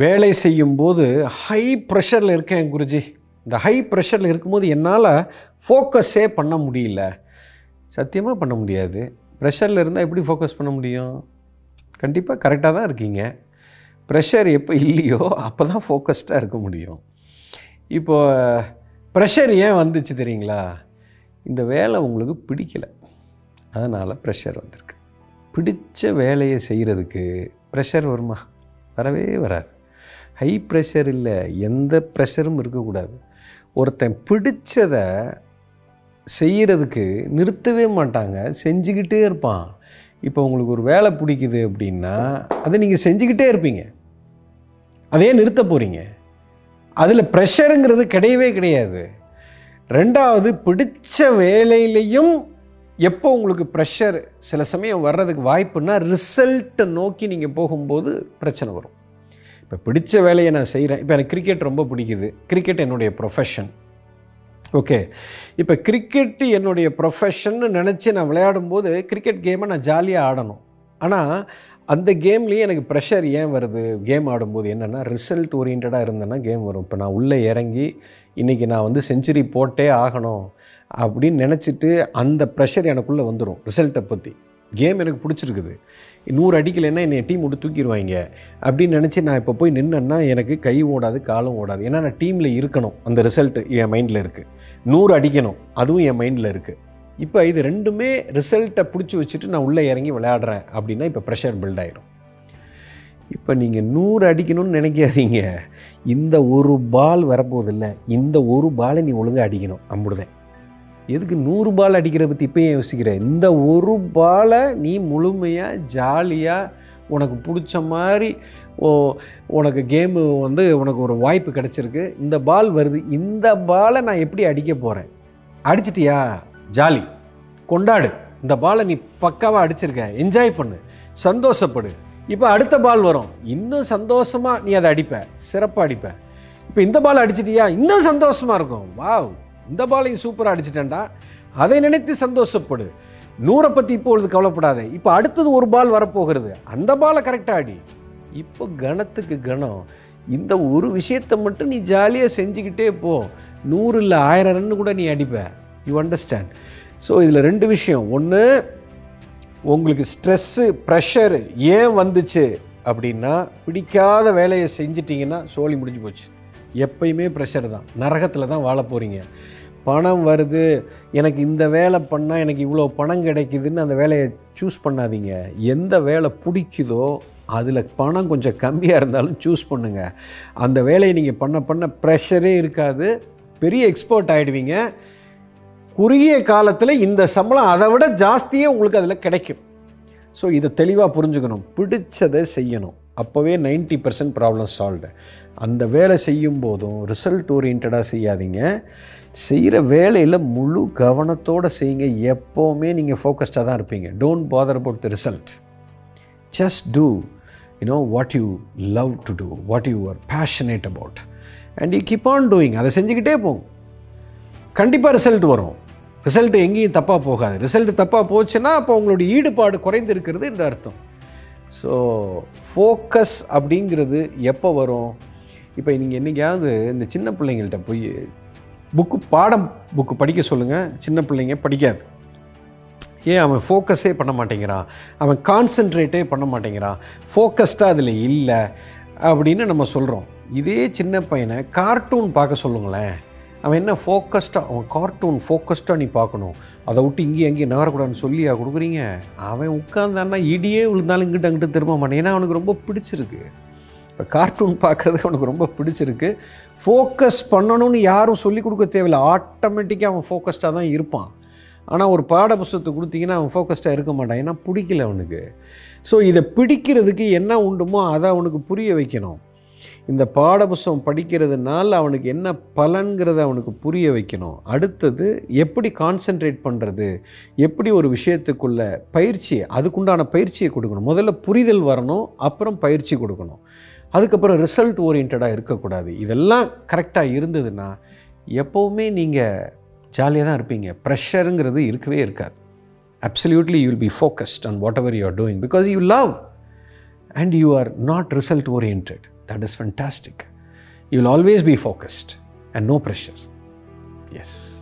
வேலை செய்யும்போது ஹை ப்ரெஷரில் இருக்கேன் குருஜி. இந்த ஹை ப்ரெஷரில் இருக்கும்போது என்னால் ஃபோக்கஸே பண்ண முடியல. சத்தியமாக பண்ண முடியாது. ப்ரெஷரில் இருந்தால் எப்படி ஃபோக்கஸ் பண்ண முடியும்? கண்டிப்பாக கரெக்டாக தான் இருக்கீங்க. ப்ரெஷர் எப்போ இல்லையோ அப்போ தான் ஃபோக்கஸ்டாக இருக்க முடியும். இப்போ ப்ரெஷர் ஏன் வந்துச்சு தெரியுங்களா? இந்த வேலை உங்களுக்கு பிடிக்கல. அதனால் ப்ரெஷர் வந்திருக்கு. பிடித்த வேலையை செய்கிறதுக்கு ப்ரெஷர் வருமா? வரவே வராது. ஹை ப்ரெஷர் இல்லை எந்த ப்ரெஷரும் இருக்கக்கூடாது. ஒருத்தன் பிடிச்சதை செய்கிறதுக்கு நிறுத்தவே மாட்டாங்க செஞ்சுக்கிட்டே இருப்பான். இப்போ உங்களுக்கு ஒரு வேலை பிடிக்குது அப்படின்னா அதை நீங்கள் செஞ்சுக்கிட்டே இருப்பீங்க. அதே நிறுத்த போகிறீங்க அதில் ப்ரெஷருங்கிறது கிடையவே கிடையாது. ரெண்டாவது பிடிச்ச வேலையிலையும் எப்போ உங்களுக்கு ப்ரெஷர் சில சமயம் வர்றதுக்கு வாய்ப்புன்னா ரிசல்ட்டை நோக்கி நீங்கள் போகும்போது பிரச்சனை வரும். இப்போ பிடிச்ச வேலையை நான் செய்கிறேன். இப்போ எனக்கு கிரிக்கெட் ரொம்ப பிடிக்குது. கிரிக்கெட் என்னுடைய ப்ரொஃபஷன் ஓகே இப்போ கிரிக்கெட்டு என்னுடைய ப்ரொஃபஷன்னு நினச்சி நான் விளையாடும்போது கிரிக்கெட் கேமை நான் ஜாலியாக ஆடணும். ஆனால் அந்த கேம்லேயே எனக்கு ப்ரெஷர் ஏன் வருது? கேம் ஆடும்போது என்னென்னா ரிசல்ட் ஓரியன்டாக இருந்தேன்னா கேம் வரும். இப்போ நான் உள்ளே இறங்கி இன்றைக்கி நான் வந்து செஞ்சுரி போட்டே ஆகணும் அப்படின்னு நினச்சிட்டு அந்த ப்ரெஷர் எனக்குள்ளே வந்துடும் ரிசல்ட்டை பற்றி கேம் எனக்கு பிடிச்சிருக்குது. நூறு அடிக்கலைன்னா என்னை டீம் விட்டு தூக்கிடுவாங்க. அப்படின்னு நினச்சி நான் இப்போ போய் நின்னேன்னா எனக்கு கை ஓடாது காலும் ஓடாது. ஏன்னா நான் டீமில் இருக்கணும். அந்த ரிசல்ட்டு என் மைண்டில் இருக்குது நூறு அடிக்கணும். அதுவும் என் மைண்டில் இருக்குது இப்போ இது ரெண்டுமே ரிசல்ட்டை பிடிச்சி வச்சுட்டு நான் உள்ளே இறங்கி விளையாடுறேன் அப்படின்னா இப்போ ப்ரெஷர் பில்ட் ஆயிடும் இப்போ நீங்கள் நூறு அடிக்கணும்னு நினைக்காதீங்க. இந்த ஒரு பால் வரப்போதில்லை இந்த ஒரு பாலை நீ ஒழுங்காக அடிக்கணும். அம்புடுதேன். எதுக்கு நூறு பால் அடிக்கிறத பற்றி இப்போ ஏன் யோசிக்கிற? இந்த ஒரு பாலை நீ முழுமையாக ஜாலியாக உனக்கு பிடிச்ச மாதிரி ஓ உனக்கு கேமு வந்து உனக்கு ஒரு வாய்ப்பு கிடச்சிருக்கு. இந்த பால் வருது. இந்த பாலை நான் எப்படி அடிக்க போகிறேன் அடிச்சிட்டியா? ஜாலி. கொண்டாடு. இந்த பாலை நீ பக்காவாக அடிச்சிருக்க. என்ஜாய் பண்ணு. சந்தோஷப்படு. இப்போ அடுத்த பால் வரும். இன்னும் சந்தோஷமாக நீ அதை அடிப்ப. சிறப்பாக அடிப்ப. இப்போ இந்த பால் அடிச்சிட்டியா? இன்னும் சந்தோஷமாக இருக்கும். வாவ். இந்த பாலையும் சூப்பராக அடிச்சிட்டேன்டா. அதை நினைத்து சந்தோஷப்படு. நூறை பற்றி இப்பொழுது கவலைப்படாதே. இப்போ அடுத்தது ஒரு பால் வரப்போகிறது. அந்த பாலை கரெக்டாக அடி. இப்போ கணத்துக்கு கணம் இந்த ஒரு விஷயத்தை மட்டும் நீ ஜாலியாக செஞ்சுக்கிட்டே போ. நூறு இல்லை ஆயிரம் ரன்னு கூட நீ அடிப்ப. யூ அண்டர்ஸ்டாண்ட் ஸோ இதில் ரெண்டு விஷயம். ஒன்று உங்களுக்கு ஸ்ட்ரெஸ்ஸு ப்ரெஷரு ஏன் வந்துச்சு அப்படின்னா பிடிக்காத வேலையை செஞ்சிட்டிங்கன்னா சோழி முடிஞ்சு போச்சு. எப்பயுமே ப்ரெஷர் தான். நரகத்தில் தான் வாழ போகிறீங்க பணம் வருது எனக்கு இந்த வேலை பண்ணால் எனக்கு இவ்வளோ பணம் கிடைக்குதுன்னு அந்த வேலையை சூஸ் பண்ணாதீங்க. எந்த வேலை பிடிக்குதோ அதில் பணம் கொஞ்சம் கம்மியாக இருந்தாலும் சூஸ் பண்ணுங்கள் அந்த வேலையை நீங்கள் பண்ண பண்ண ப்ரெஷரே இருக்காது. பெரிய எக்ஸ்பர்ட் ஆகிடுவீங்க குறுகிய காலத்தில் இந்த சம்பளம் அதை விட ஜாஸ்தியே உங்களுக்கு அதில் கிடைக்கும். ஸோ இதை தெளிவாக புரிஞ்சுக்கணும். பிடிச்சதை செய்யணும். அப்போவே நைன்ட்டி பர்சன்ட் ப்ராப்ளம் சால்வ்டு அந்த வேலை செய்யும் போதும் ரிசல்ட் ஓரியன்டாக செய்யாதீங்க. செய்கிற வேலையில் முழு கவனத்தோடு செய்யுங்க. எப்போவுமே நீங்கள் ஃபோக்கஸ்டாக தான் இருப்பீங்க. Don't bother about the result just do you know what you love to do what you are passionate about and you keep on doing அதை செஞ்சுக்கிட்டே போங்க. கண்டிப்பாக ரிசல்ட் வரும். ரிசல்ட் எங்கேயும் தப்பாக போகாது. ரிசல்ட் தப்பாக போச்சுன்னா அப்போ உங்களுடைய ஈடுபாடு குறைந்திருக்கிறது என்று அர்த்தம். ஸோ ஃபோக்கஸ் அப்படிங்கிறது எப்போ வரும்? இப்போ நீங்கள் என்றைக்காவது இந்த சின்ன பிள்ளைங்கள்ட்ட போய் புக்கு பாடம் புக்கு படிக்க சொல்லுங்கள் சின்ன பிள்ளைங்க படிக்காது. ஏன்? அவன் ஃபோக்கஸே பண்ண மாட்டேங்கிறான். அவன் கான்சென்ட்ரேட்டே பண்ண மாட்டேங்கிறான். ஃபோக்கஸ்டாக அதில் இல்லை அப்படின்னு நம்ம சொல்கிறோம் இதே சின்ன பையனை கார்ட்டூன் பார்க்க சொல்லுங்களேன். அவன் என்ன ஃபோக்கஸ்டாக அவன் கார்ட்டூன் ஃபோக்கஸ்டாக நீ பார்க்கணும். அதை விட்டு இங்கேயும் எங்கேயும் நகரக்கூடாதுன்னு சொல்லியா கொடுக்குறீங்க? அவன் உட்காந்தான்னா இடியே விழுந்தாலும் இங்கிட்ட அங்கிட்ட திரும்ப மாட்டேன். ஏன்னா அவனுக்கு ரொம்ப பிடிச்சிருக்கு. இப்போ கார்ட்டூன் பார்க்குறது அவனுக்கு ரொம்ப பிடிச்சிருக்கு. ஃபோக்கஸ் பண்ணணும்னு யாரும் சொல்லிக் கொடுக்க தேவையில்லை. ஆட்டோமேட்டிக்காக அவன் ஃபோக்கஸ்டாக தான் இருப்பான். ஆனால் ஒரு பாட புஸ்தகத்தை கொடுத்தீங்கன்னா அவன் ஃபோக்கஸ்டாக இருக்க மாட்டான். ஏன்னா பிடிக்கல அவனுக்கு. ஸோ இதை பிடிக்கிறதுக்கு என்ன உண்டுமோ அதை அவனுக்கு புரிய வைக்கணும். இந்த பாடபுஸ்தம் படிக்கிறதுனால அவனுக்கு என்ன பலன்கிறத அவனுக்கு புரிய வைக்கணும். அடுத்தது எப்படி கான்சென்ட்ரேட் பண்ணுறது எப்படி ஒரு விஷயத்துக்குள்ள பயிற்சி அதுக்குண்டான பயிற்சியை கொடுக்கணும். முதல்ல புரிதல் வரணும் அப்புறம் பயிற்சி கொடுக்கணும். அதுக்கப்புறம் ரிசல்ட் ஓரியன்டாக இருக்கக்கூடாது இதெல்லாம் கரெக்டாக இருந்ததுன்னா எப்போவுமே நீங்கள் ஜாலியாக தான் இருப்பீங்க ப்ரெஷருங்கிறது இருக்கவே இருக்காது absolutely you will be focused on whatever you are doing because you love and you are not result oriented. That is fantastic. You will always be focused and no pressure. Yes.